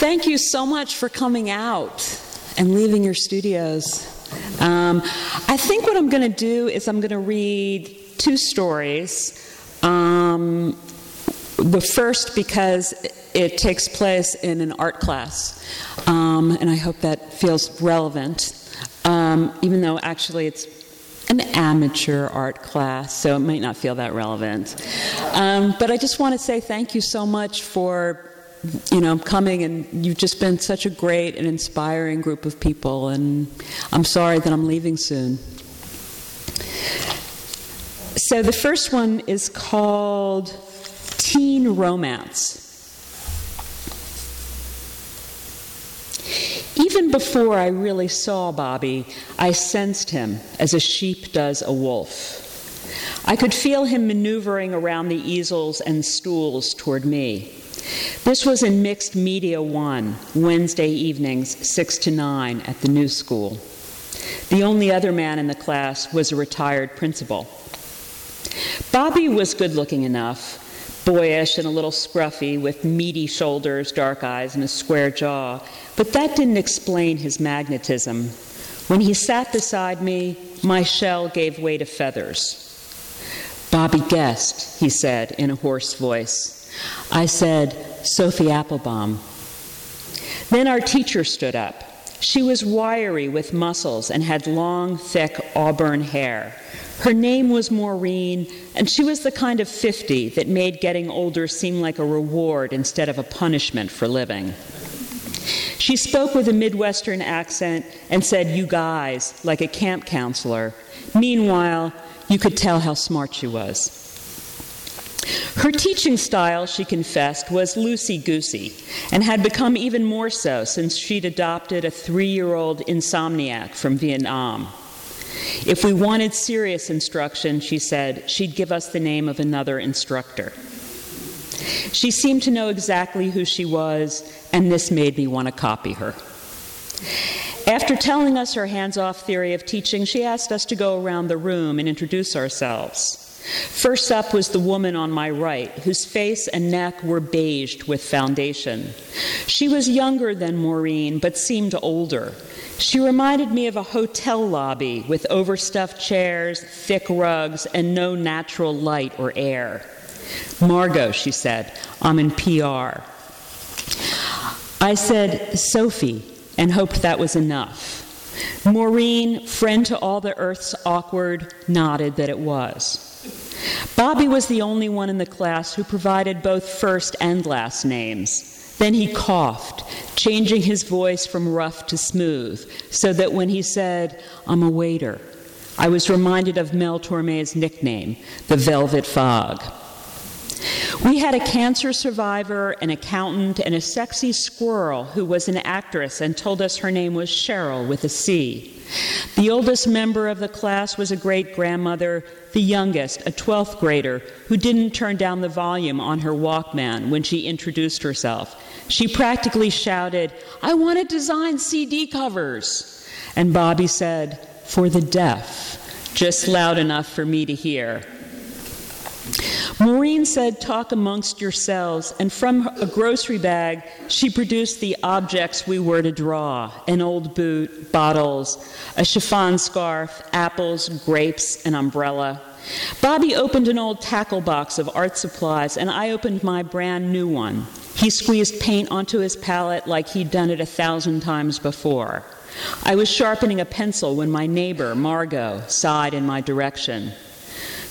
Thank you so much for coming out and leaving your studios. Um, I think what I'm going to do is I'm going to read two stories. Um, the first, because it takes place in an art class, um, and I hope that feels relevant, um, even though actually it's an amateur art class, so it might not feel that relevant. Um, but I just want to say thank you so much for you know, coming and you've just been such a great and inspiring group of people, and I'm sorry that I'm leaving soon. So the first one is called Teen Romance. Even before I really saw Bobby, I sensed him as a sheep does a wolf. I could feel him maneuvering around the easels and stools toward me. This was in Mixed Media 1, Wednesday evenings, 6 to 9, at the new school. The only other man in the class was a retired principal. Bobby was good looking enough, boyish and a little scruffy, with meaty shoulders, dark eyes, and a square jaw, but that didn't explain his magnetism. When he sat beside me, my shell gave way to feathers. Bobby Guest, he said in a hoarse voice. I said, Sophie Applebaum. Then our teacher stood up. She was wiry with muscles and had long, thick auburn hair. Her name was Maureen, and she was the kind of 50 that made getting older seem like a reward instead of a punishment for living. She spoke with a Midwestern accent and said, You guys, like a camp counselor. Meanwhile, you could tell how smart she was. Her teaching style, she confessed, was loosey goosey and had become even more so since she'd adopted a three year old insomniac from Vietnam. If we wanted serious instruction, she said, she'd give us the name of another instructor. She seemed to know exactly who she was, and this made me want to copy her. After telling us her hands off theory of teaching, she asked us to go around the room and introduce ourselves. First up was the woman on my right, whose face and neck were beiged with foundation. She was younger than Maureen, but seemed older. She reminded me of a hotel lobby with overstuffed chairs, thick rugs, and no natural light or air. Margot, she said, I'm in PR. I said, Sophie, and hoped that was enough. Maureen, friend to all the earth's awkward, nodded that it was. Bobby was the only one in the class who provided both first and last names. Then he coughed, changing his voice from rough to smooth, so that when he said, I'm a waiter, I was reminded of Mel Torme's nickname, the Velvet Fog. We had a cancer survivor, an accountant, and a sexy squirrel who was an actress and told us her name was Cheryl with a C. The oldest member of the class was a great grandmother, the youngest, a 12th grader, who didn't turn down the volume on her Walkman when she introduced herself. She practically shouted, I want to design CD covers. And Bobby said, For the deaf, just loud enough for me to hear. Maureen said, Talk amongst yourselves, and from a grocery bag, she produced the objects we were to draw an old boot, bottles, a chiffon scarf, apples, grapes, an umbrella. Bobby opened an old tackle box of art supplies, and I opened my brand new one. He squeezed paint onto his palette like he'd done it a thousand times before. I was sharpening a pencil when my neighbor, Margot, sighed in my direction.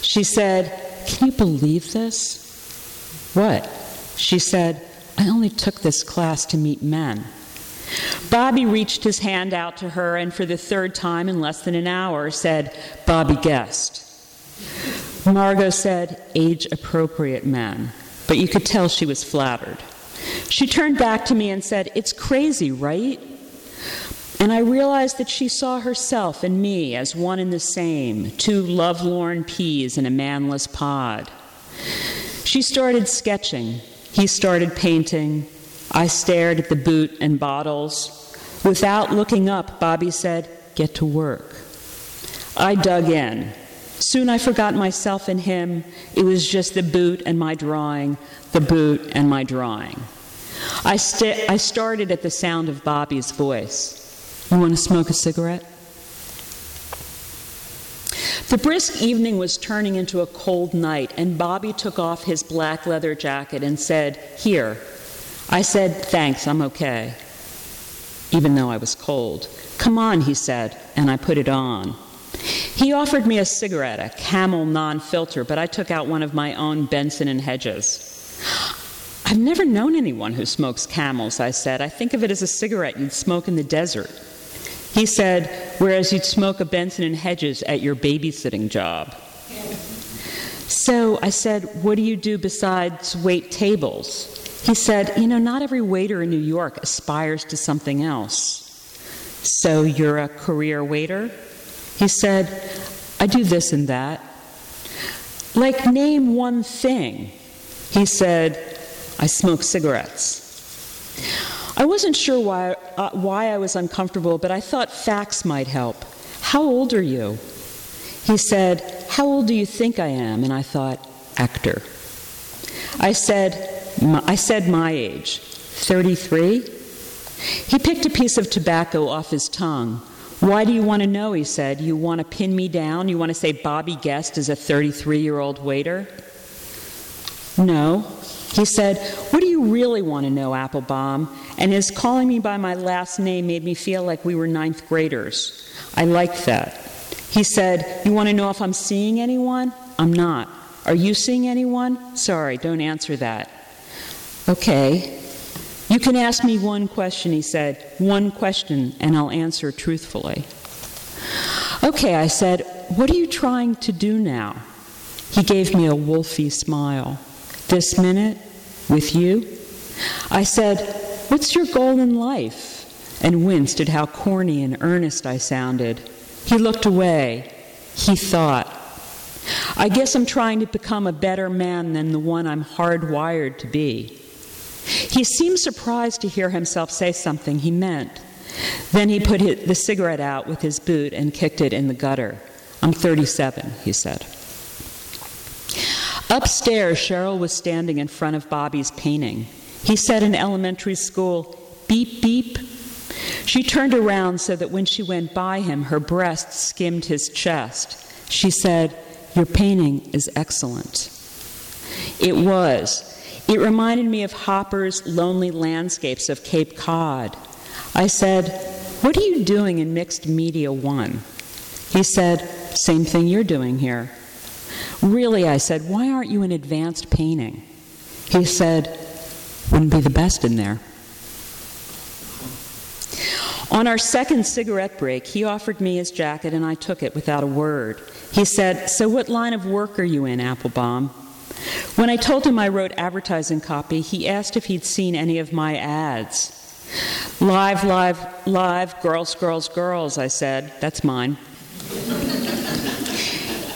She said, can you believe this? What? She said, I only took this class to meet men. Bobby reached his hand out to her and for the third time in less than an hour said, Bobby Guest. Margot said, age appropriate men, but you could tell she was flattered. She turned back to me and said, It's crazy, right? And I realized that she saw herself and me as one and the same, two lovelorn peas in a manless pod. She started sketching. He started painting. I stared at the boot and bottles. Without looking up, Bobby said, Get to work. I dug in. Soon I forgot myself and him. It was just the boot and my drawing, the boot and my drawing. I, st- I started at the sound of Bobby's voice. You want to smoke a cigarette? The brisk evening was turning into a cold night, and Bobby took off his black leather jacket and said, Here. I said, Thanks, I'm okay, even though I was cold. Come on, he said, and I put it on. He offered me a cigarette, a camel non filter, but I took out one of my own Benson and Hedges. I've never known anyone who smokes camels, I said. I think of it as a cigarette you'd smoke in the desert. He said, whereas you'd smoke a Benson and Hedges at your babysitting job. So I said, What do you do besides wait tables? He said, You know, not every waiter in New York aspires to something else. So you're a career waiter? He said, I do this and that. Like, name one thing. He said, I smoke cigarettes. I wasn't sure why, uh, why I was uncomfortable, but I thought facts might help. How old are you? He said, How old do you think I am? And I thought, Actor. I said, I said my age, 33. He picked a piece of tobacco off his tongue. Why do you want to know? He said. You want to pin me down? You want to say Bobby Guest is a 33 year old waiter? No. He said, What do you really want to know, Applebaum? And his calling me by my last name made me feel like we were ninth graders. I liked that. He said, You want to know if I'm seeing anyone? I'm not. Are you seeing anyone? Sorry, don't answer that. Okay. You can ask me one question, he said. One question, and I'll answer truthfully. Okay, I said, What are you trying to do now? He gave me a wolfy smile. This minute, with you? I said, What's your goal in life? And winced at how corny and earnest I sounded. He looked away. He thought, I guess I'm trying to become a better man than the one I'm hardwired to be. He seemed surprised to hear himself say something he meant. Then he put the cigarette out with his boot and kicked it in the gutter. I'm 37, he said. Upstairs, Cheryl was standing in front of Bobby's painting. He said in elementary school, beep, beep. She turned around so that when she went by him, her breast skimmed his chest. She said, Your painting is excellent. It was. It reminded me of Hopper's lonely landscapes of Cape Cod. I said, What are you doing in Mixed Media One? He said, Same thing you're doing here. Really, I said, Why aren't you in advanced painting? He said, Wouldn't be the best in there. On our second cigarette break, he offered me his jacket and I took it without a word. He said, So what line of work are you in, Applebaum? When I told him I wrote advertising copy, he asked if he'd seen any of my ads. Live, live, live, girls, girls, girls, I said. That's mine.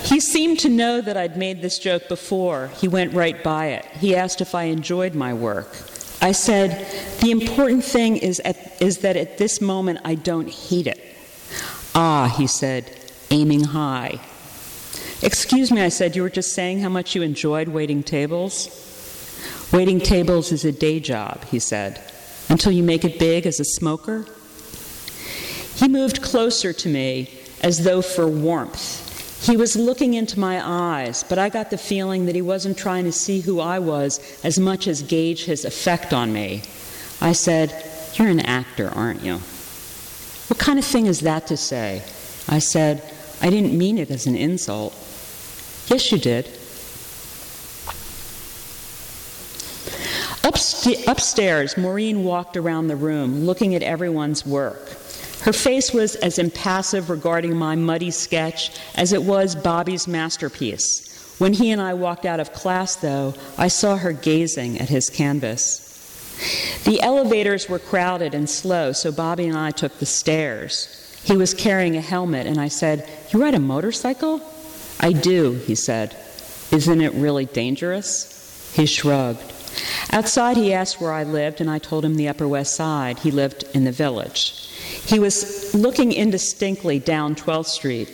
He seemed to know that I'd made this joke before. He went right by it. He asked if I enjoyed my work. I said, The important thing is, at, is that at this moment I don't hate it. Ah, he said, aiming high. Excuse me, I said, you were just saying how much you enjoyed waiting tables? Waiting tables is a day job, he said, until you make it big as a smoker. He moved closer to me as though for warmth. He was looking into my eyes, but I got the feeling that he wasn't trying to see who I was as much as gauge his effect on me. I said, You're an actor, aren't you? What kind of thing is that to say? I said, I didn't mean it as an insult. Yes, you did. Upst- upstairs, Maureen walked around the room, looking at everyone's work. Her face was as impassive regarding my muddy sketch as it was Bobby's masterpiece. When he and I walked out of class, though, I saw her gazing at his canvas. The elevators were crowded and slow, so Bobby and I took the stairs. He was carrying a helmet, and I said, You ride a motorcycle? I do, he said. Isn't it really dangerous? He shrugged. Outside, he asked where I lived, and I told him the Upper West Side. He lived in the village. He was looking indistinctly down 12th Street.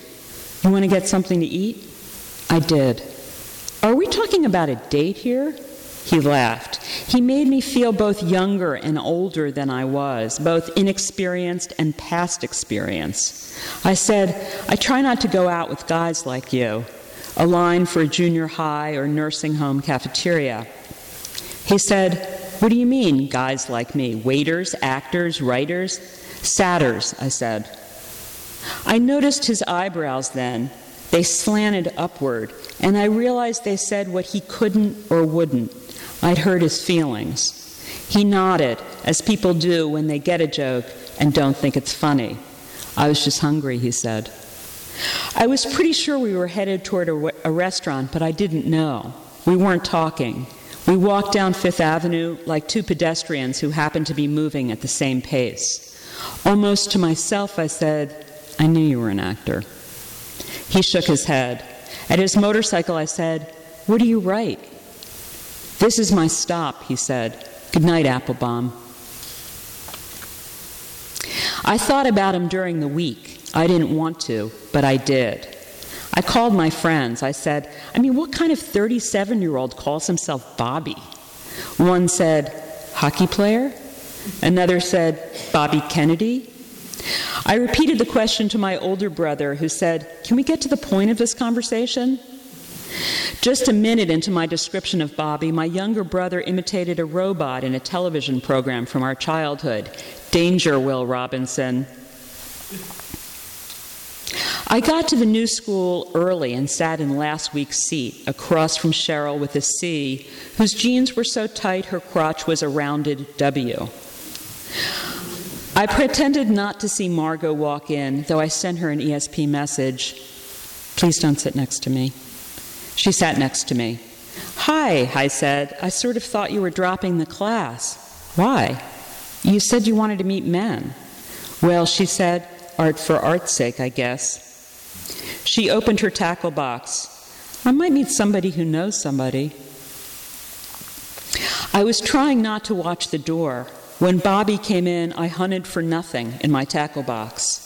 You want to get something to eat? I did. Are we talking about a date here? He laughed. He made me feel both younger and older than I was, both inexperienced and past experience. I said, I try not to go out with guys like you, a line for a junior high or nursing home cafeteria. He said, What do you mean, guys like me? Waiters, actors, writers? Satyrs, I said. I noticed his eyebrows then. They slanted upward, and I realized they said what he couldn't or wouldn't. I'd hurt his feelings. He nodded, as people do when they get a joke and don't think it's funny. I was just hungry, he said. I was pretty sure we were headed toward a, a, restaurant, but I didn't know. We weren't talking. We walked down Fifth Avenue like two pedestrians who happened to be moving at the same pace. Almost to myself, I said, I knew you were an actor. He shook his head. At his motorcycle, I said, What do you write? This is my stop, he said. Good night, Applebaum. I thought about him during the week. I didn't want to, but I did. I called my friends. I said, I mean, what kind of 37 year old calls himself Bobby? One said, hockey player? Another said, Bobby Kennedy? I repeated the question to my older brother, who said, Can we get to the point of this conversation? Just a minute into my description of Bobby, my younger brother imitated a robot in a television program from our childhood Danger, Will Robinson. I got to the new school early and sat in last week's seat, across from Cheryl with a C, whose jeans were so tight her crotch was a rounded W. I pretended not to see Margot walk in, though I sent her an ESP message. Please don't sit next to me. She sat next to me. Hi, I said. I sort of thought you were dropping the class. Why? You said you wanted to meet men. Well, she said, art for art's sake, I guess. She opened her tackle box. I might meet somebody who knows somebody. I was trying not to watch the door. When Bobby came in, I hunted for nothing in my tackle box.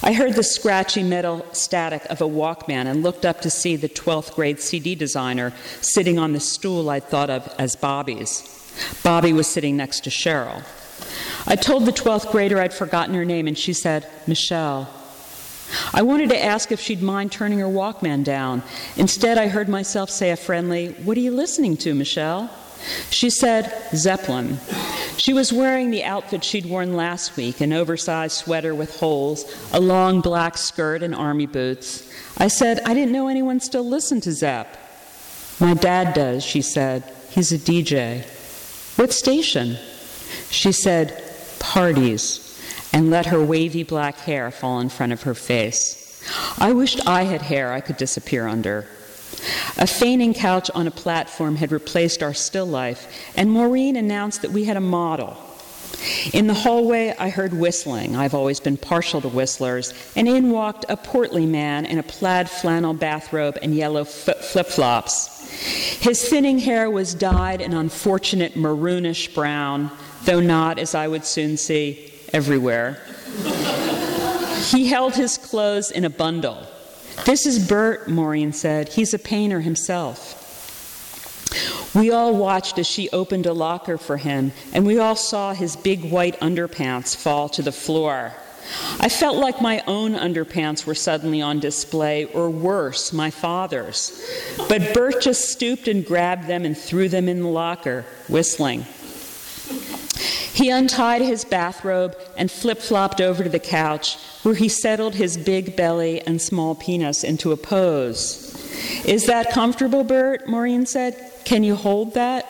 I heard the scratchy metal static of a Walkman and looked up to see the 12th grade CD designer sitting on the stool I'd thought of as Bobby's. Bobby was sitting next to Cheryl. I told the 12th grader I'd forgotten her name, and she said, Michelle. I wanted to ask if she'd mind turning her Walkman down. Instead, I heard myself say a friendly, What are you listening to, Michelle? She said, Zeppelin. She was wearing the outfit she'd worn last week an oversized sweater with holes, a long black skirt, and army boots. I said, I didn't know anyone still listened to Zepp. My dad does, she said. He's a DJ. What station? She said, Parties, and let her wavy black hair fall in front of her face. I wished I had hair I could disappear under. A fainting couch on a platform had replaced our still life, and Maureen announced that we had a model. In the hallway, I heard whistling. I've always been partial to whistlers. And in walked a portly man in a plaid flannel bathrobe and yellow flip flops. His thinning hair was dyed an unfortunate maroonish brown, though not, as I would soon see, everywhere. he held his clothes in a bundle. This is Bert, Maureen said. He's a painter himself. We all watched as she opened a locker for him, and we all saw his big white underpants fall to the floor. I felt like my own underpants were suddenly on display, or worse, my father's. But Bert just stooped and grabbed them and threw them in the locker, whistling. He untied his bathrobe and flip flopped over to the couch, where he settled his big belly and small penis into a pose. Is that comfortable, Bert? Maureen said. Can you hold that?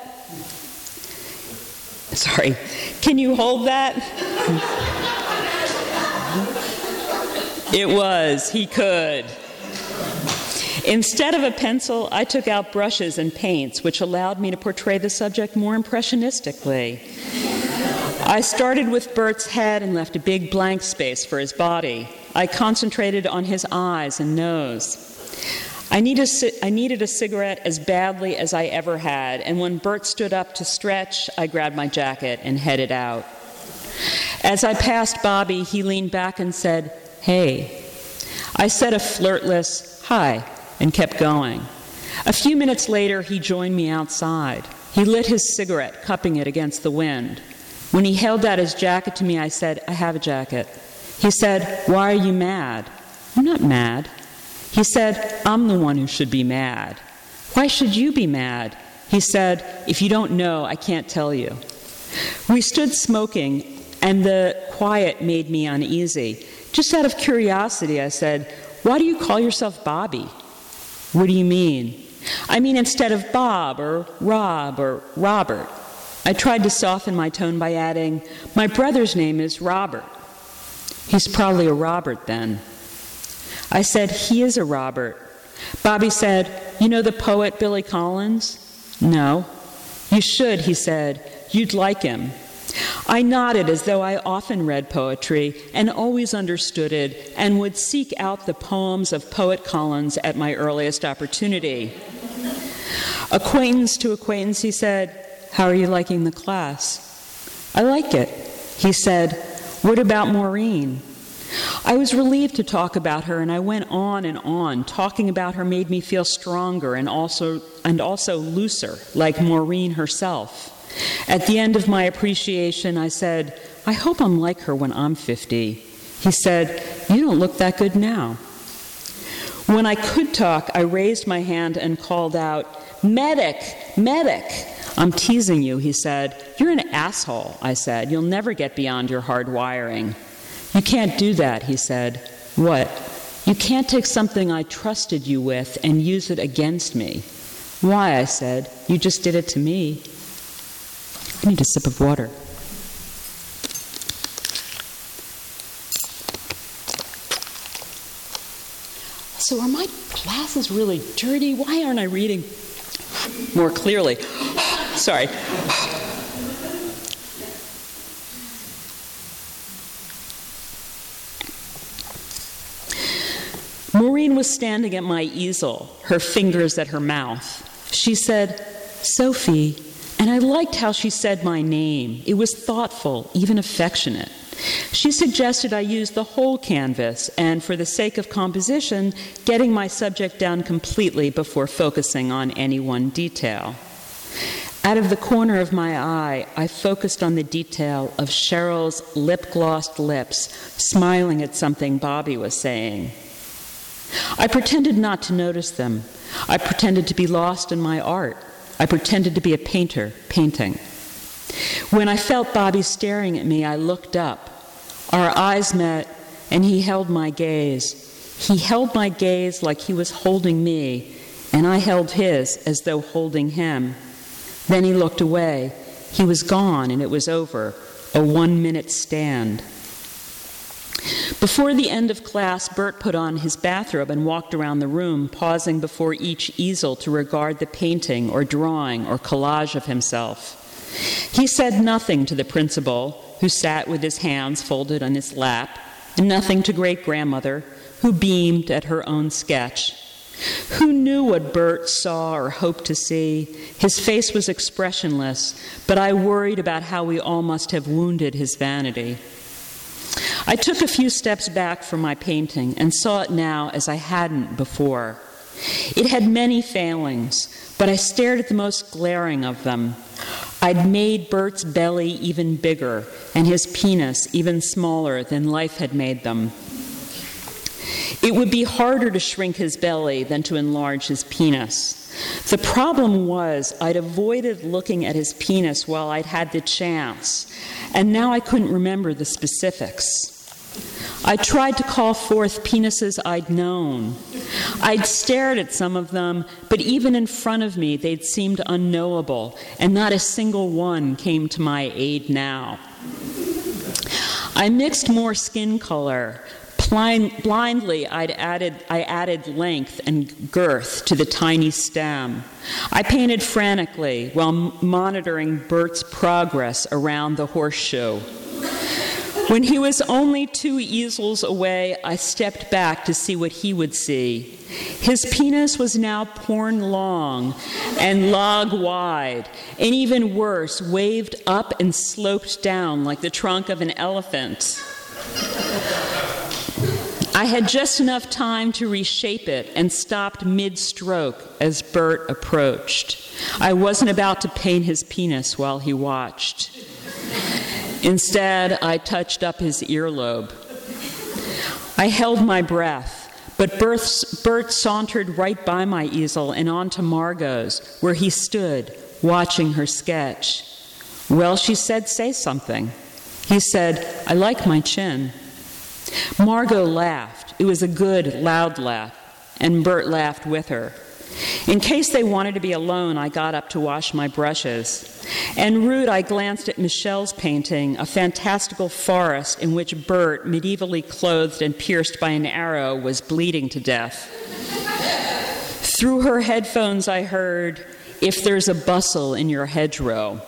Sorry. Can you hold that? it was. He could. Instead of a pencil, I took out brushes and paints, which allowed me to portray the subject more impressionistically. I started with Bert's head and left a big blank space for his body. I concentrated on his eyes and nose. I needed, I needed a cigarette as badly as I ever had, and when Bert stood up to stretch, I grabbed my jacket and headed out. As I passed Bobby, he leaned back and said, Hey. I said a flirtless hi and kept going. A few minutes later, he joined me outside. He lit his cigarette, cupping it against the wind. When he held out his jacket to me, I said, I have a jacket. He said, Why are you mad? I'm not mad. He said, I'm the one who should be mad. Why should you be mad? He said, If you don't know, I can't tell you. We stood smoking, and the quiet made me uneasy. Just out of curiosity, I said, Why do you call yourself Bobby? What do you mean? I mean, instead of Bob or Rob or Robert. I tried to soften my tone by adding, My brother's name is Robert. He's probably a Robert then. I said, He is a Robert. Bobby said, You know the poet Billy Collins? No. You should, he said. You'd like him. I nodded as though I often read poetry and always understood it and would seek out the poems of Poet Collins at my earliest opportunity. Acquaintance to acquaintance, he said, How are you liking the class? I like it. He said, What about Maureen? I was relieved to talk about her, and I went on and on. Talking about her made me feel stronger and also, and also looser, like Maureen herself. At the end of my appreciation, I said, I hope I'm like her when I'm 50. He said, You don't look that good now. When I could talk, I raised my hand and called out, Medic! Medic! I'm teasing you, he said. You're an asshole, I said. You'll never get beyond your hard wiring. You can't do that, he said. What? You can't take something I trusted you with and use it against me. Why? I said. You just did it to me. I need a sip of water. So, are my glasses really dirty? Why aren't I reading more clearly? Sorry. Maureen was standing at my easel, her fingers at her mouth. She said, Sophie, and I liked how she said my name. It was thoughtful, even affectionate. She suggested I use the whole canvas and, for the sake of composition, getting my subject down completely before focusing on any one detail. Out of the corner of my eye, I focused on the detail of Cheryl's lip glossed lips smiling at something Bobby was saying. I pretended not to notice them. I pretended to be lost in my art. I pretended to be a painter, painting. When I felt Bobby staring at me, I looked up. Our eyes met, and he held my gaze. He held my gaze like he was holding me, and I held his as though holding him. Then he looked away. He was gone, and it was over. A one minute stand. Before the end of class, Bert put on his bathrobe and walked around the room, pausing before each easel to regard the painting or drawing or collage of himself. He said nothing to the principal, who sat with his hands folded on his lap, and nothing to great grandmother, who beamed at her own sketch. Who knew what Bert saw or hoped to see? His face was expressionless, but I worried about how we all must have wounded his vanity. I took a few steps back from my painting and saw it now as I hadn't before. It had many failings, but I stared at the most glaring of them. I'd made Bert's belly even bigger and his penis even smaller than life had made them. It would be harder to shrink his belly than to enlarge his penis. The problem was, I'd avoided looking at his penis while I'd had the chance, and now I couldn't remember the specifics. I tried to call forth penises I'd known. I'd stared at some of them, but even in front of me, they'd seemed unknowable, and not a single one came to my aid now. I mixed more skin color, Blind, blindly, I'd added, I added length and girth to the tiny stem. I painted frantically while monitoring Bert's progress around the horseshoe. When he was only two easels away, I stepped back to see what he would see. His penis was now porn long and log wide, and even worse, waved up and sloped down like the trunk of an elephant. I had just enough time to reshape it and stopped mid stroke as Bert approached. I wasn't about to paint his penis while he watched. Instead, I touched up his earlobe. I held my breath. But Bert, sauntered right by my easel and onto Margot's, where he stood, watching her sketch. Well, she said, say something. He said, I like my chin. Margot laughed. It was a good, loud laugh, and Bert laughed with her. In case they wanted to be alone, I got up to wash my brushes. En route, I glanced at Michelle's painting, a fantastical forest in which Bert, medievally clothed and pierced by an arrow, was bleeding to death. Through her headphones, I heard, If there's a bustle in your hedgerow.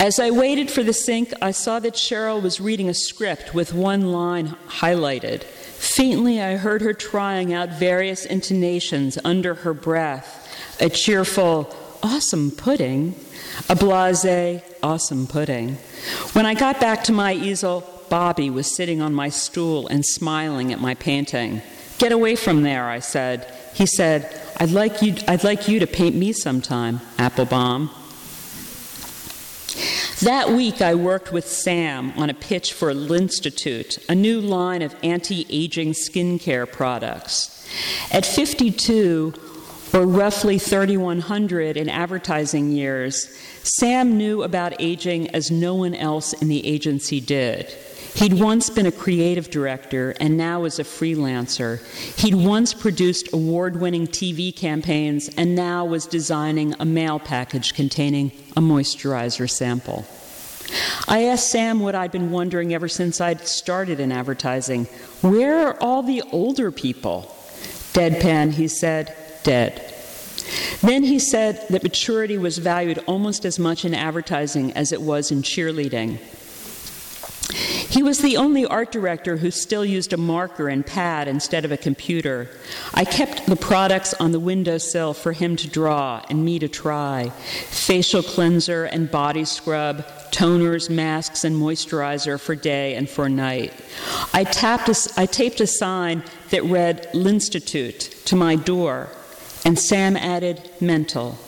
As I waited for the sink, I saw that Cheryl was reading a script with one line highlighted. Faintly, I heard her trying out various intonations under her breath a cheerful, awesome pudding, a blase, awesome pudding. When I got back to my easel, Bobby was sitting on my stool and smiling at my painting. Get away from there, I said. He said, I'd like you, I'd like you to paint me sometime, Applebaum. That week, I worked with Sam on a pitch for Linstitute, a new line of anti aging skincare products. At 52, or roughly 3,100 in advertising years, Sam knew about aging as no one else in the agency did. He'd once been a creative director and now is a freelancer. He'd once produced award winning TV campaigns and now was designing a mail package containing a moisturizer sample. I asked Sam what I'd been wondering ever since I'd started in advertising where are all the older people? Deadpan, he said, dead. Then he said that maturity was valued almost as much in advertising as it was in cheerleading. He was the only art director who still used a marker and pad instead of a computer. I kept the products on the windowsill for him to draw and me to try facial cleanser and body scrub, toners, masks, and moisturizer for day and for night. I, a, I taped a sign that read Linstitute to my door, and Sam added mental.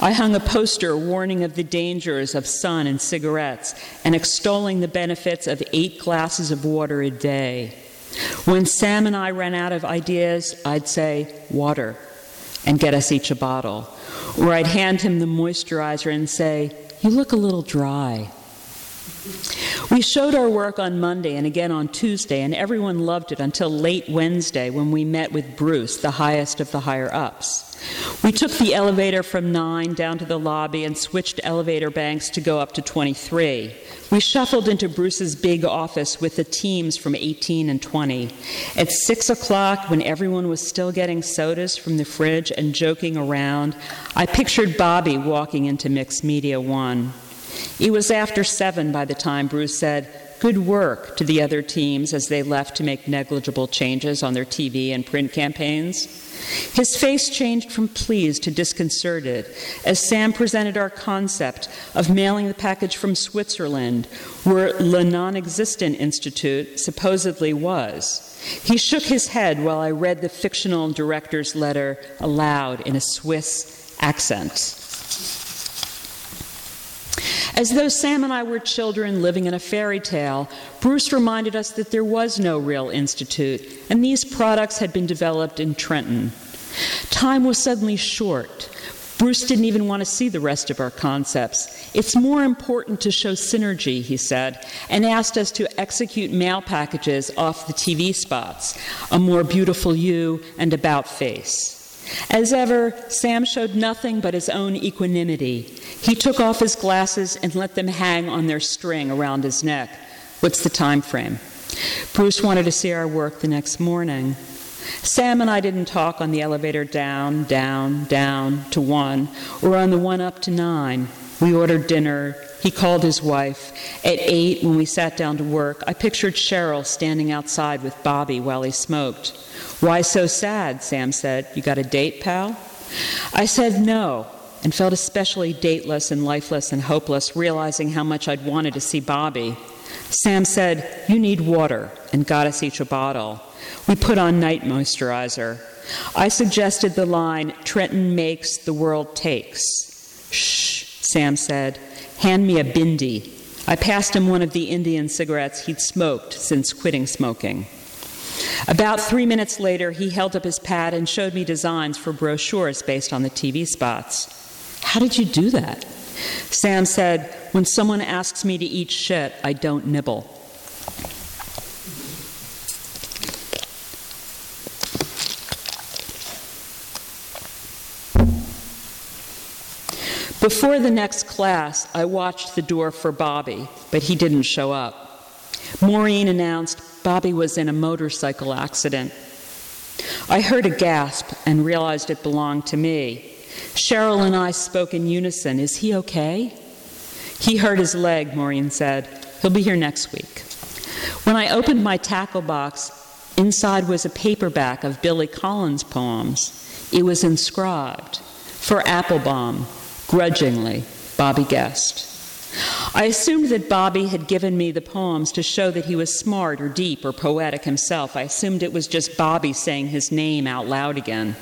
I hung a poster warning of the dangers of sun and cigarettes and extolling the benefits of eight glasses of water a day. When Sam and I ran out of ideas, I'd say, water, and get us each a bottle. Or I'd hand him the moisturizer and say, You look a little dry. We showed our work on Monday and again on Tuesday, and everyone loved it until late Wednesday when we met with Bruce, the highest of the higher ups. We took the elevator from 9 down to the lobby and switched elevator banks to go up to 23. We shuffled into Bruce's big office with the teams from 18 and 20. At 6 o'clock, when everyone was still getting sodas from the fridge and joking around, I pictured Bobby walking into Mixed Media 1. It was after 7 by the time Bruce said, Good work to the other teams as they left to make negligible changes on their TV and print campaigns. His face changed from pleased to disconcerted as Sam presented our concept of mailing the package from Switzerland, where Le Non Existent Institute supposedly was. He shook his head while I read the fictional director's letter aloud in a Swiss accent. As though Sam and I were children living in a fairy tale, Bruce reminded us that there was no real institute, and these products had been developed in Trenton. Time was suddenly short. Bruce didn't even want to see the rest of our concepts. It's more important to show synergy, he said, and asked us to execute mail packages off the TV spots A More Beautiful You and About Face. As ever, Sam showed nothing but his own equanimity. He took off his glasses and let them hang on their string around his neck. What's the time frame? Bruce wanted to see our work the next morning. Sam and I didn't talk on the elevator down, down, down to one, or on the one up to nine. We ordered dinner. He called his wife. At eight, when we sat down to work, I pictured Cheryl standing outside with Bobby while he smoked. Why so sad? Sam said. You got a date, pal? I said no, and felt especially dateless and lifeless and hopeless, realizing how much I'd wanted to see Bobby. Sam said, You need water, and got us each a bottle. We put on night moisturizer. I suggested the line, Trenton makes, the world takes. Shh, Sam said. Hand me a bidi. I passed him one of the Indian cigarettes he'd smoked since quitting smoking. About three minutes later, he held up his pad and showed me designs for brochures based on the TV spots. How did you do that? Sam said, When someone asks me to eat shit, I don't nibble. Before the next class, I watched the door for Bobby, but he didn't show up. Maureen announced Bobby was in a motorcycle accident. I heard a gasp and realized it belonged to me. Cheryl and I spoke in unison. Is he okay? He hurt his leg, Maureen said. He'll be here next week. When I opened my tackle box, inside was a paperback of Billy Collins' poems. It was inscribed, For Applebaum, Grudgingly, Bobby Guest. I assumed that Bobby had given me the poems to show that he was smart or deep or poetic himself. I assumed it was just Bobby saying his name out loud again.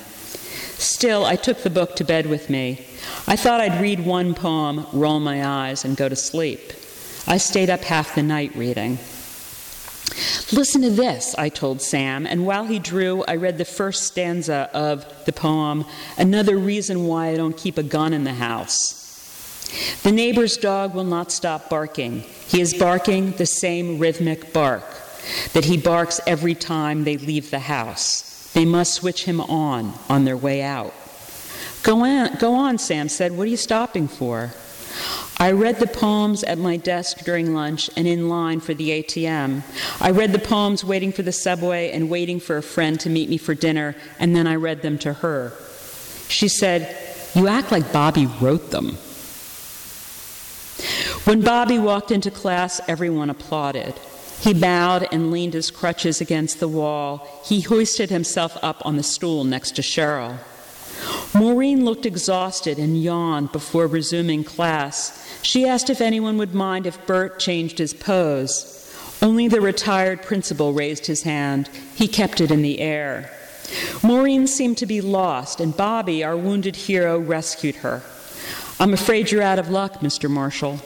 Still, I took the book to bed with me. I thought I'd read one poem, roll my eyes, and go to sleep. I stayed up half the night reading. Listen to this, I told Sam, and while he drew, I read the first stanza of the poem, Another Reason Why I Don't Keep a Gun in the House. The neighbor's dog will not stop barking. He is barking the same rhythmic bark that he barks every time they leave the house. They must switch him on on their way out. Go on, go on, Sam said. What are you stopping for? I read the poems at my desk during lunch and in line for the ATM. I read the poems waiting for the subway and waiting for a friend to meet me for dinner, and then I read them to her. She said, You act like Bobby wrote them. When Bobby walked into class, everyone applauded. He bowed and leaned his crutches against the wall. He hoisted himself up on the stool next to Cheryl. Maureen looked exhausted and yawned before resuming class. She asked if anyone would mind if Bert changed his pose. Only the retired principal raised his hand. He kept it in the air. Maureen seemed to be lost, and Bobby, our wounded hero, rescued her. I'm afraid you're out of luck, Mr. Marshall.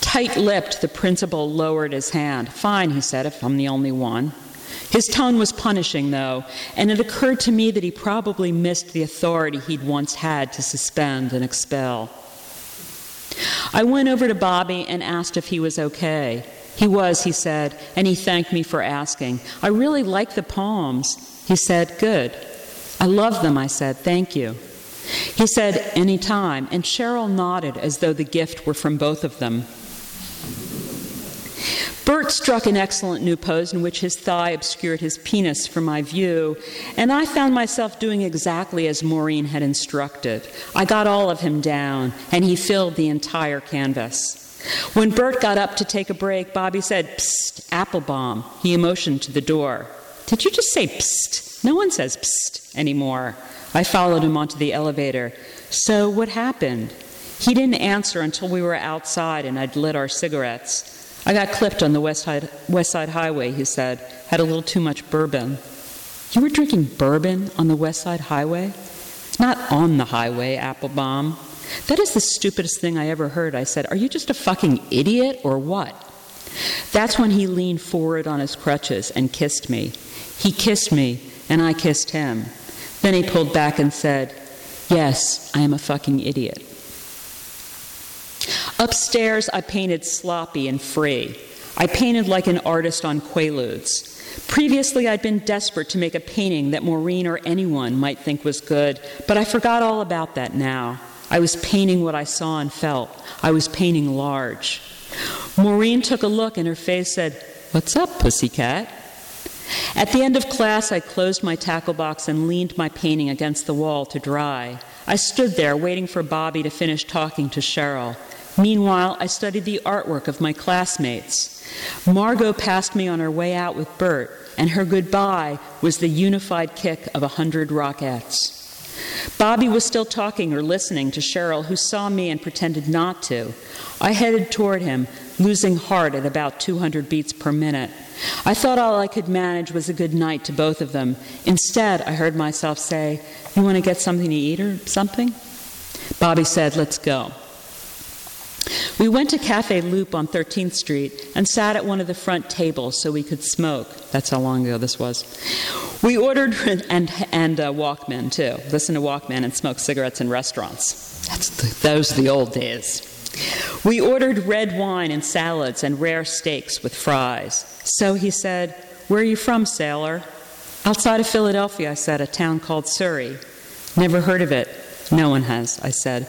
Tight lipped, the principal lowered his hand. Fine, he said, if I'm the only one. His tone was punishing, though, and it occurred to me that he probably missed the authority he'd once had to suspend and expel. I went over to Bobby and asked if he was okay. He was, he said, and he thanked me for asking. I really like the poems. He said, Good. I love them, I said, Thank you. He said, Any time, and Cheryl nodded as though the gift were from both of them. Bert struck an excellent new pose in which his thigh obscured his penis from my view, and I found myself doing exactly as Maureen had instructed. I got all of him down, and he filled the entire canvas. When Bert got up to take a break, Bobby said, Psst, Applebaum. He motioned to the door. Did you just say psst? No one says psst anymore. I followed him onto the elevator. So, what happened? He didn't answer until we were outside and I'd lit our cigarettes. I got clipped on the West Side, West Side Highway, he said. Had a little too much bourbon. You were drinking bourbon on the West Side Highway? Not on the highway, Applebaum. That is the stupidest thing I ever heard. I said, Are you just a fucking idiot or what? That's when he leaned forward on his crutches and kissed me. He kissed me, and I kissed him. Then he pulled back and said, Yes, I am a fucking idiot. Upstairs, I painted sloppy and free. I painted like an artist on quaaludes. Previously, I'd been desperate to make a painting that Maureen or anyone might think was good, but I forgot all about that now. I was painting what I saw and felt. I was painting large. Maureen took a look and her face said, What's up, pussycat? At the end of class, I closed my tackle box and leaned my painting against the wall to dry. I stood there waiting for Bobby to finish talking to Cheryl. Meanwhile, I studied the artwork of my classmates. Margot passed me on her way out with Bert, and her goodbye was the unified kick of a hundred rockets. Bobby was still talking or listening to Cheryl, who saw me and pretended not to. I headed toward him, losing heart at about 200 beats per minute. I thought all I could manage was a good night to both of them. Instead, I heard myself say, You want to get something to eat or something? Bobby said, Let's go. We went to Cafe Loup on 13th Street and sat at one of the front tables so we could smoke. That's how long ago this was. We ordered and and uh, Walkman too. Listen to Walkman and smoke cigarettes in restaurants. That's the, those are the old days. We ordered red wine and salads and rare steaks with fries. So he said, "Where are you from, sailor?" Outside of Philadelphia, I said, a town called Surrey. Never heard of it. No one has, I said.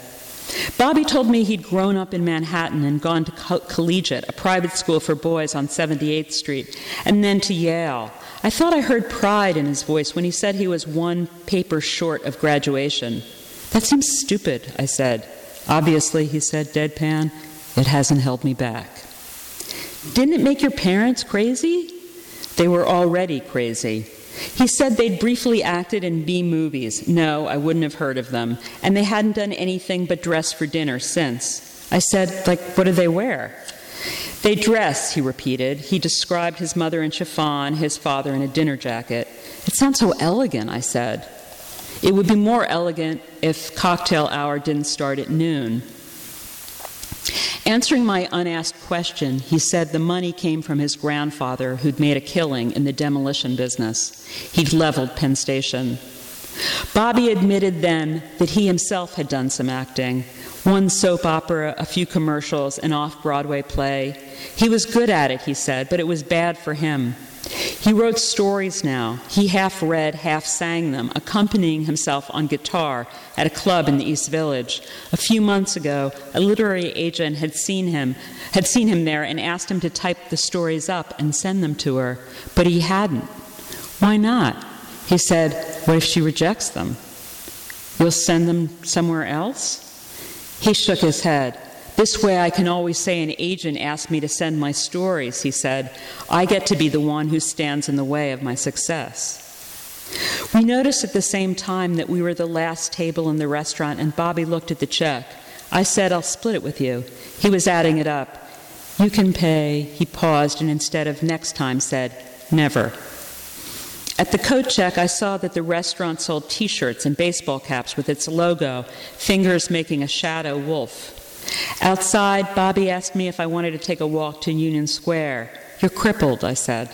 Bobby told me he'd grown up in Manhattan and gone to co- collegiate, a private school for boys on 78th Street, and then to Yale. I thought I heard pride in his voice when he said he was one paper short of graduation. That seems stupid, I said. Obviously, he said, deadpan, it hasn't held me back. Didn't it make your parents crazy? They were already crazy. He said they'd briefly acted in B movies. No, I wouldn't have heard of them. And they hadn't done anything but dress for dinner since. I said, like, what do they wear? They dress, he repeated. He described his mother in chiffon, his father in a dinner jacket. It sounds so elegant, I said. It would be more elegant if cocktail hour didn't start at noon. Answering my unasked question, he said the money came from his grandfather who'd made a killing in the demolition business. He'd leveled Penn Station. Bobby admitted then that he himself had done some acting one soap opera, a few commercials, an off Broadway play. He was good at it, he said, but it was bad for him. He wrote stories now. He half read, half sang them, accompanying himself on guitar at a club in the East Village. A few months ago, a literary agent had seen him, had seen him there and asked him to type the stories up and send them to her, but he hadn't. Why not? He said, What if she rejects them? You'll send them somewhere else? He shook his head. This way, I can always say an agent asked me to send my stories, he said. I get to be the one who stands in the way of my success. We noticed at the same time that we were the last table in the restaurant, and Bobby looked at the check. I said, I'll split it with you. He was adding it up. You can pay. He paused and instead of next time said, Never. At the coat check, I saw that the restaurant sold t shirts and baseball caps with its logo, fingers making a shadow wolf. Outside, Bobby asked me if I wanted to take a walk to Union Square. You're crippled, I said.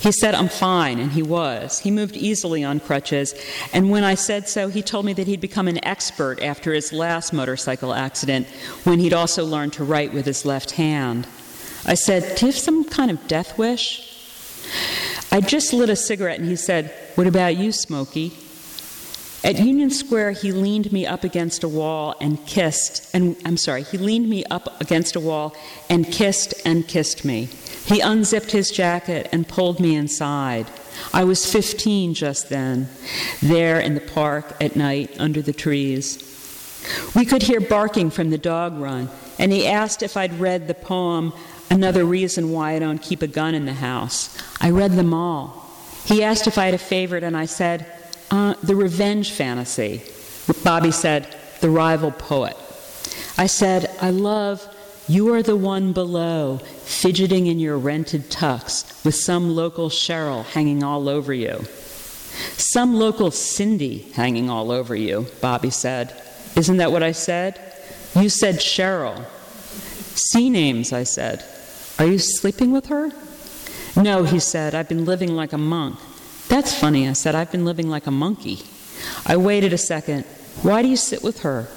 He said I'm fine, and he was. He moved easily on crutches, and when I said so, he told me that he'd become an expert after his last motorcycle accident, when he'd also learned to write with his left hand. I said, Do you have some kind of death wish? I just lit a cigarette and he said, What about you, Smokey? At Union Square, he leaned me up against a wall and kissed, and I'm sorry, he leaned me up against a wall and kissed and kissed me. He unzipped his jacket and pulled me inside. I was 15 just then, there in the park at night under the trees. We could hear barking from the dog run, and he asked if I'd read the poem Another Reason Why I Don't Keep a Gun in the House. I read them all. He asked if I had a favorite, and I said, uh, The Revenge Fantasy. Bobby said, The Rival Poet. I said, I love You Are the One Below, fidgeting in your rented tux with some local Cheryl hanging all over you. Some local Cindy hanging all over you, Bobby said. Isn't that what I said? You said Cheryl. C names, I said. Are you sleeping with her? No, he said, I've been living like a monk. That's funny, I said, I've been living like a monkey. I waited a second. Why do you sit with her?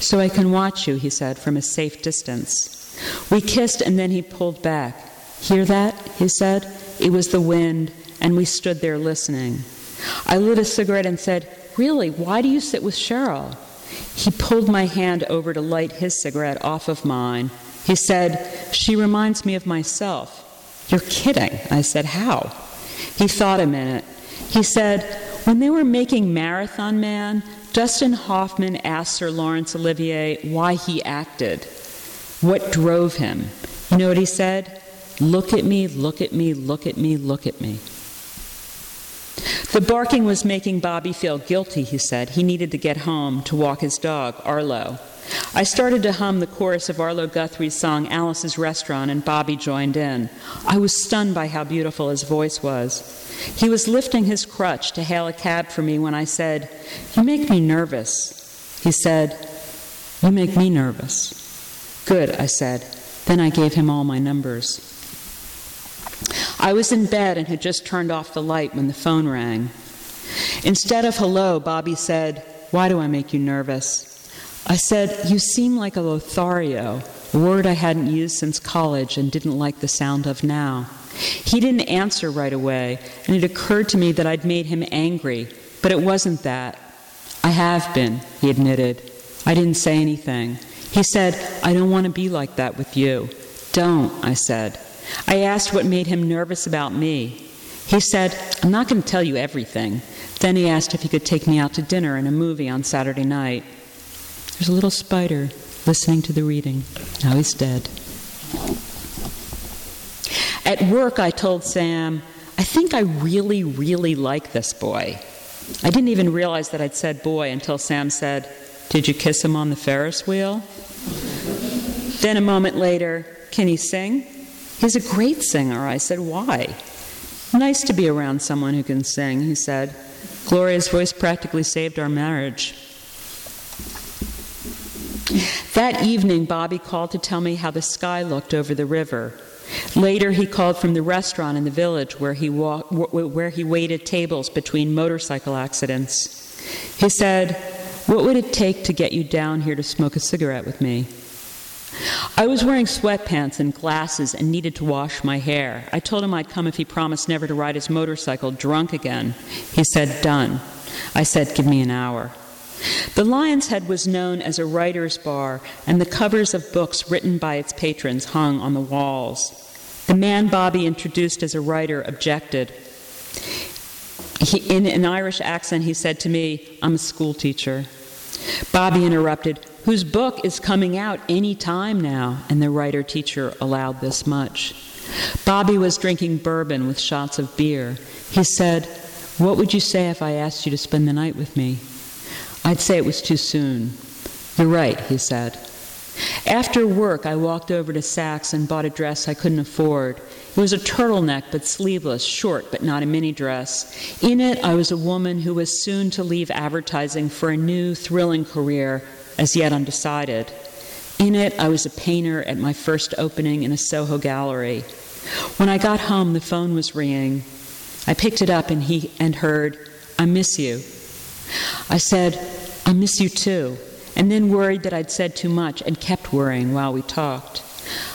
So I can watch you, he said, from a safe distance. We kissed and then he pulled back. Hear that? He said. It was the wind, and we stood there listening. I lit a cigarette and said, Really, why do you sit with Cheryl? He pulled my hand over to light his cigarette off of mine. He said, She reminds me of myself. You're kidding. I said, How? He thought a minute. He said, When they were making Marathon Man, Dustin Hoffman asked Sir Laurence Olivier why he acted, what drove him. You know what he said? Look at me, look at me, look at me, look at me. The barking was making Bobby feel guilty, he said. He needed to get home to walk his dog, Arlo. I started to hum the chorus of Arlo Guthrie's song Alice's Restaurant, and Bobby joined in. I was stunned by how beautiful his voice was. He was lifting his crutch to hail a cab for me when I said, You make me nervous. He said, You make me nervous. Good, I said. Then I gave him all my numbers. I was in bed and had just turned off the light when the phone rang. Instead of hello, Bobby said, Why do I make you nervous? I said, You seem like a Lothario, a word I hadn't used since college and didn't like the sound of now. He didn't answer right away, and it occurred to me that I'd made him angry, but it wasn't that. I have been, he admitted. I didn't say anything. He said, I don't want to be like that with you. Don't, I said. I asked what made him nervous about me. He said, I'm not going to tell you everything. Then he asked if he could take me out to dinner and a movie on Saturday night. There's a little spider listening to the reading. Now he's dead. At work, I told Sam, I think I really, really like this boy. I didn't even realize that I'd said boy until Sam said, Did you kiss him on the Ferris wheel? then a moment later, Can he sing? He's a great singer. I said, Why? Nice to be around someone who can sing, he said. Gloria's voice practically saved our marriage. That evening, Bobby called to tell me how the sky looked over the river. Later, he called from the restaurant in the village where he, walk, where he waited tables between motorcycle accidents. He said, What would it take to get you down here to smoke a cigarette with me? I was wearing sweatpants and glasses and needed to wash my hair. I told him I'd come if he promised never to ride his motorcycle drunk again. He said, Done. I said, Give me an hour. The Lion's Head was known as a writer's bar, and the covers of books written by its patrons hung on the walls. The man Bobby introduced as a writer objected. He, in an Irish accent, he said to me, I'm a school teacher. Bobby interrupted, whose book is coming out any time now, and the writer teacher allowed this much. Bobby was drinking bourbon with shots of beer. He said, What would you say if I asked you to spend the night with me? I'd say it was too soon. You're right, he said. After work, I walked over to Saks and bought a dress I couldn't afford. It was a turtleneck, but sleeveless, short, but not a mini dress. In it, I was a woman who was soon to leave advertising for a new, thrilling career, as yet undecided. In it, I was a painter at my first opening in a Soho gallery. When I got home, the phone was ringing. I picked it up and he and heard, "I miss you." I said, I miss you too, and then worried that I'd said too much and kept worrying while we talked.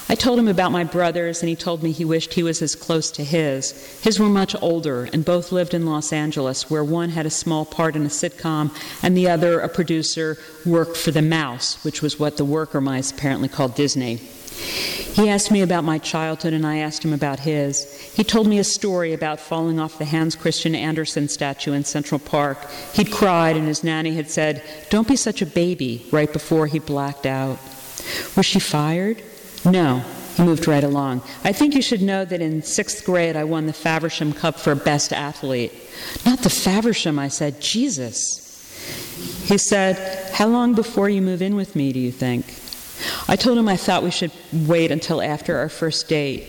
I told him about my brothers, and he told me he wished he was as close to his. His were much older, and both lived in Los Angeles, where one had a small part in a sitcom, and the other, a producer, worked for the Mouse, which was what the worker mice apparently called Disney. He asked me about my childhood, and I asked him about his. He told me a story about falling off the Hans Christian Andersen statue in Central Park. He'd cried, and his nanny had said, Don't be such a baby, right before he blacked out. Was she fired? No. He moved right along. I think you should know that in sixth grade I won the Faversham Cup for Best Athlete. Not the Faversham, I said. Jesus. He said, How long before you move in with me do you think? I told him I thought we should wait until after our first date.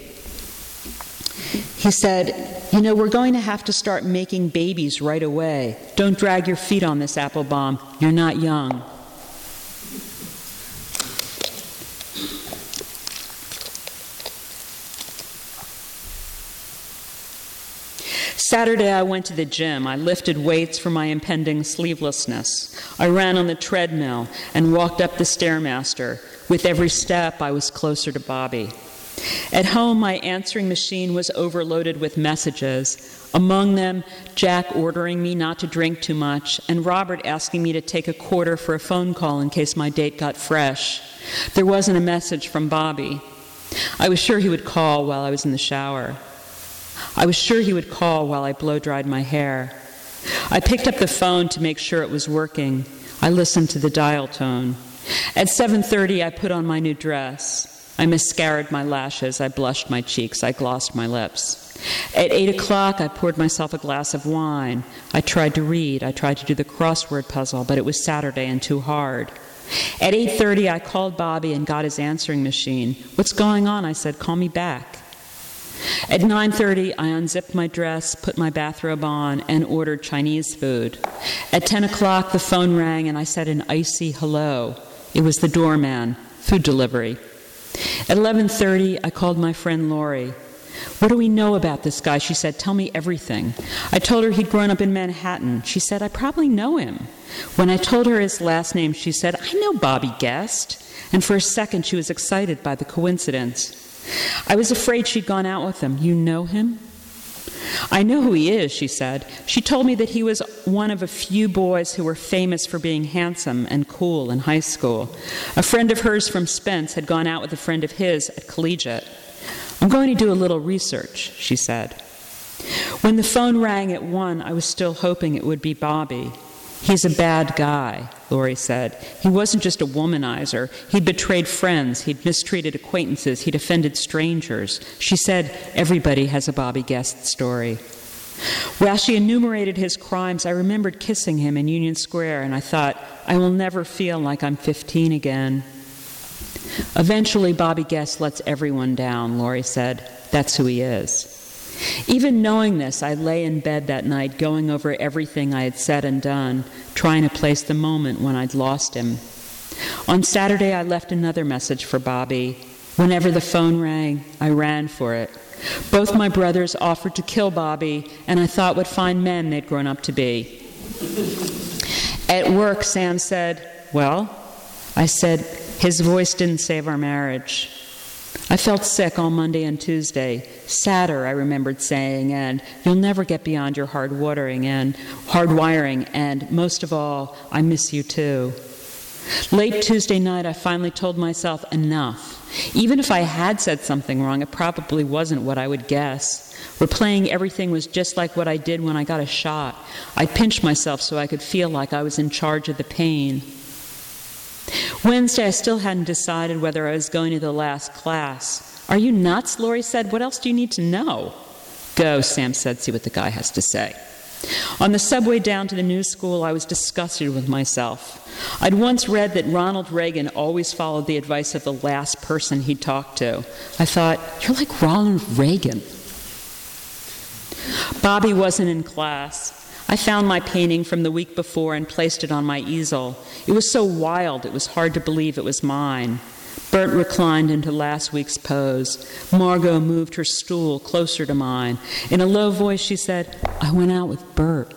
He said, You know, we're going to have to start making babies right away. Don't drag your feet on this apple bomb. You're not young. Saturday, I went to the gym. I lifted weights for my impending sleevelessness. I ran on the treadmill and walked up the Stairmaster. With every step, I was closer to Bobby. At home, my answering machine was overloaded with messages. Among them, Jack ordering me not to drink too much, and Robert asking me to take a quarter for a phone call in case my date got fresh. There wasn't a message from Bobby. I was sure he would call while I was in the shower. I was sure he would call while I blow dried my hair. I picked up the phone to make sure it was working. I listened to the dial tone. At 7:30 I put on my new dress. I mascaraed my lashes, I blushed my cheeks, I glossed my lips. At eight o'clock, I poured myself a glass of wine. I tried to read. I tried to do the crossword puzzle, but it was Saturday and too hard. At 8:30, I called Bobby and got his answering machine. "What's going on?" I said. "Call me back." At 9:30, I unzipped my dress, put my bathrobe on, and ordered Chinese food. At 10 o'clock, the phone rang, and I said an icy hello. It was the doorman, food delivery. At 11:30, I called my friend Laurie. What do we know about this guy? She said, Tell me everything. I told her he'd grown up in Manhattan. She said, I probably know him. When I told her his last name, she said, I know Bobby Guest. And for a second, she was excited by the coincidence. I was afraid she'd gone out with him. You know him? I know who he is, she said. She told me that he was one of a few boys who were famous for being handsome and cool in high school. A friend of hers from Spence had gone out with a friend of his at collegiate. I'm going to do a little research, she said. When the phone rang at one, I was still hoping it would be Bobby. He's a bad guy, Lori said. He wasn't just a womanizer. He'd betrayed friends, he'd mistreated acquaintances, he'd offended strangers. She said, Everybody has a Bobby Guest story. While she enumerated his crimes, I remembered kissing him in Union Square, and I thought, I will never feel like I'm 15 again. Eventually, Bobby Guest lets everyone down, Lori said. That's who he is. Even knowing this, I lay in bed that night going over everything I had said and done, trying to place the moment when I'd lost him. On Saturday, I left another message for Bobby. Whenever the phone rang, I ran for it. Both my brothers offered to kill Bobby, and I thought what fine men they'd grown up to be. At work, Sam said, Well, I said, his voice didn't save our marriage. I felt sick all Monday and Tuesday. Sadder, I remembered saying, and you'll never get beyond your hard watering and hard wiring, and most of all, I miss you too. Late Tuesday night, I finally told myself enough. Even if I had said something wrong, it probably wasn't what I would guess. Replaying everything was just like what I did when I got a shot. I pinched myself so I could feel like I was in charge of the pain. Wednesday, I still hadn't decided whether I was going to the last class. Are you nuts? Lori said. What else do you need to know? Go, Sam said, see what the guy has to say. On the subway down to the new school, I was disgusted with myself. I'd once read that Ronald Reagan always followed the advice of the last person he talked to. I thought, you're like Ronald Reagan. Bobby wasn't in class. I found my painting from the week before and placed it on my easel. It was so wild, it was hard to believe it was mine. Bert reclined into last week's pose. Margot moved her stool closer to mine. In a low voice, she said, I went out with Bert.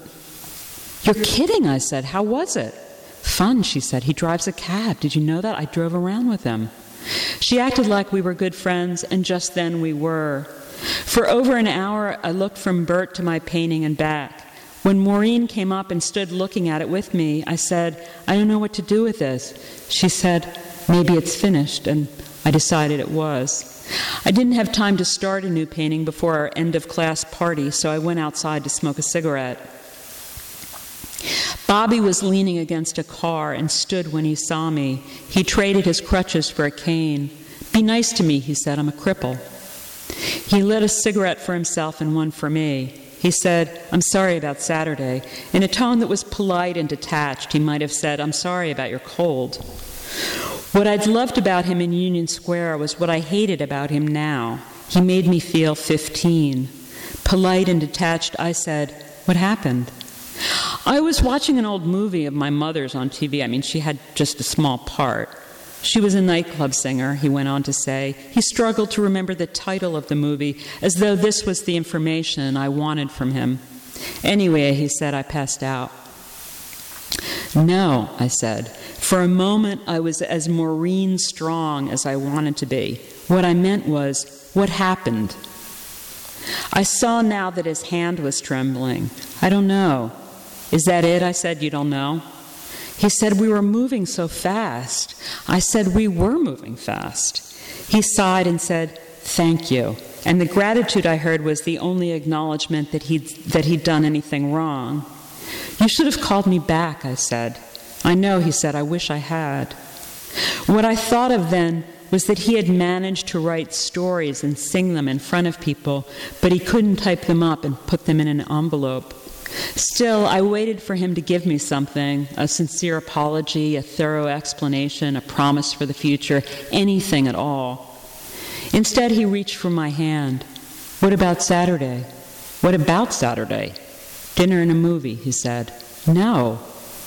You're kidding, I said. How was it? Fun, she said. He drives a cab. Did you know that? I drove around with him. She acted like we were good friends, and just then we were. For over an hour, I looked from Bert to my painting and back. When Maureen came up and stood looking at it with me, I said, I don't know what to do with this. She said, Maybe it's finished, and I decided it was. I didn't have time to start a new painting before our end of class party, so I went outside to smoke a cigarette. Bobby was leaning against a car and stood when he saw me. He traded his crutches for a cane. Be nice to me, he said, I'm a cripple. He lit a cigarette for himself and one for me. He said, I'm sorry about Saturday. In a tone that was polite and detached, he might have said, I'm sorry about your cold. What I'd loved about him in Union Square was what I hated about him now. He made me feel 15. Polite and detached, I said, What happened? I was watching an old movie of my mother's on TV. I mean, she had just a small part. She was a nightclub singer, he went on to say. He struggled to remember the title of the movie, as though this was the information I wanted from him. Anyway, he said, I passed out. No, I said. For a moment, I was as Maureen strong as I wanted to be. What I meant was, what happened? I saw now that his hand was trembling. I don't know. Is that it? I said, You don't know? He said, We were moving so fast. I said, We were moving fast. He sighed and said, Thank you. And the gratitude I heard was the only acknowledgement that he'd, that he'd done anything wrong. You should have called me back, I said. I know, he said, I wish I had. What I thought of then was that he had managed to write stories and sing them in front of people, but he couldn't type them up and put them in an envelope. Still, I waited for him to give me something a sincere apology, a thorough explanation, a promise for the future, anything at all. Instead, he reached for my hand. What about Saturday? What about Saturday? Dinner and a movie, he said. No.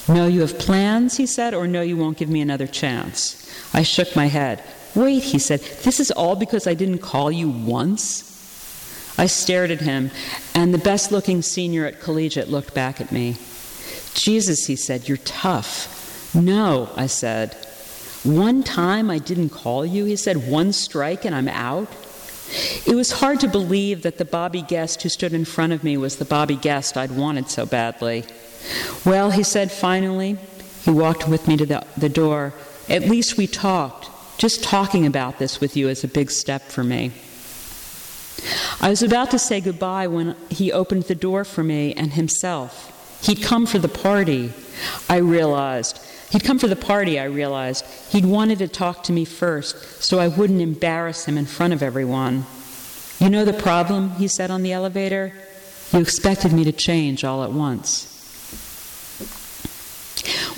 No, you have plans, he said, or no, you won't give me another chance. I shook my head. Wait, he said, this is all because I didn't call you once? I stared at him, and the best looking senior at collegiate looked back at me. Jesus, he said, you're tough. No, I said. One time I didn't call you, he said, one strike and I'm out. It was hard to believe that the Bobby Guest who stood in front of me was the Bobby Guest I'd wanted so badly. Well, he said finally, he walked with me to the, the door. At least we talked. Just talking about this with you is a big step for me. I was about to say goodbye when he opened the door for me and himself. He'd come for the party, I realized. He'd come for the party, I realized. He'd wanted to talk to me first so I wouldn't embarrass him in front of everyone. You know the problem, he said on the elevator? You expected me to change all at once.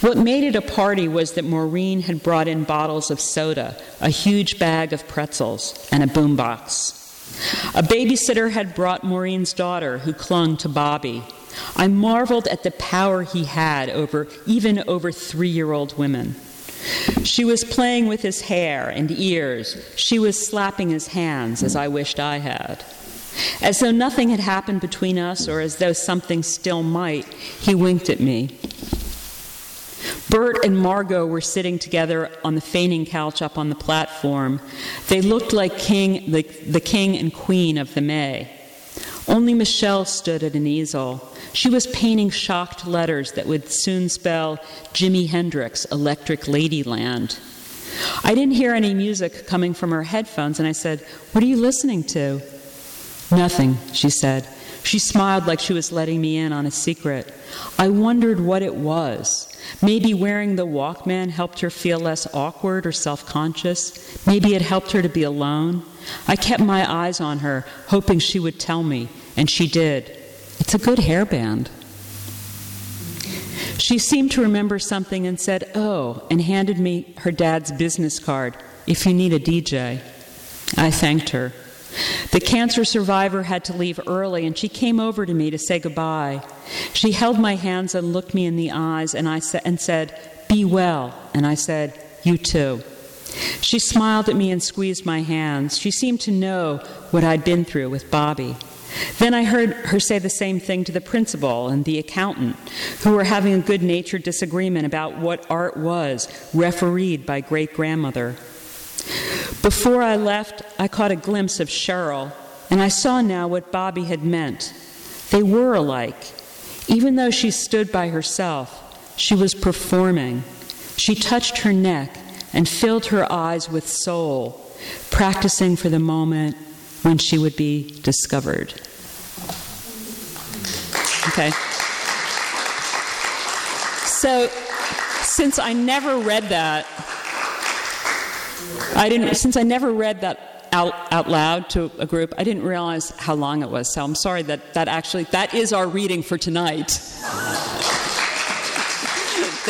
What made it a party was that Maureen had brought in bottles of soda, a huge bag of pretzels, and a boombox. A babysitter had brought Maureen's daughter, who clung to Bobby. I marveled at the power he had over even over three-year-old women. She was playing with his hair and ears. She was slapping his hands, as I wished I had. As though nothing had happened between us, or as though something still might, he winked at me. Bert and Margot were sitting together on the fainting couch up on the platform. They looked like king, the, the king and queen of the May. Only Michelle stood at an easel. She was painting shocked letters that would soon spell Jimi Hendrix, Electric Ladyland. I didn't hear any music coming from her headphones, and I said, What are you listening to? Nothing, she said. She smiled like she was letting me in on a secret. I wondered what it was. Maybe wearing the Walkman helped her feel less awkward or self conscious. Maybe it helped her to be alone. I kept my eyes on her, hoping she would tell me, and she did. It's a good hairband. She seemed to remember something and said, Oh, and handed me her dad's business card if you need a DJ. I thanked her. The cancer survivor had to leave early, and she came over to me to say goodbye. She held my hands and looked me in the eyes, and, I sa- and said, Be well. And I said, You too. She smiled at me and squeezed my hands. She seemed to know what I'd been through with Bobby. Then I heard her say the same thing to the principal and the accountant, who were having a good natured disagreement about what art was, refereed by great grandmother. Before I left, I caught a glimpse of Cheryl, and I saw now what Bobby had meant. They were alike. Even though she stood by herself, she was performing. She touched her neck and filled her eyes with soul, practicing for the moment when she would be discovered. Okay. So, since I never read that, I didn't, since I never read that out, out loud to a group, I didn't realize how long it was. So I'm sorry that that actually, that is our reading for tonight.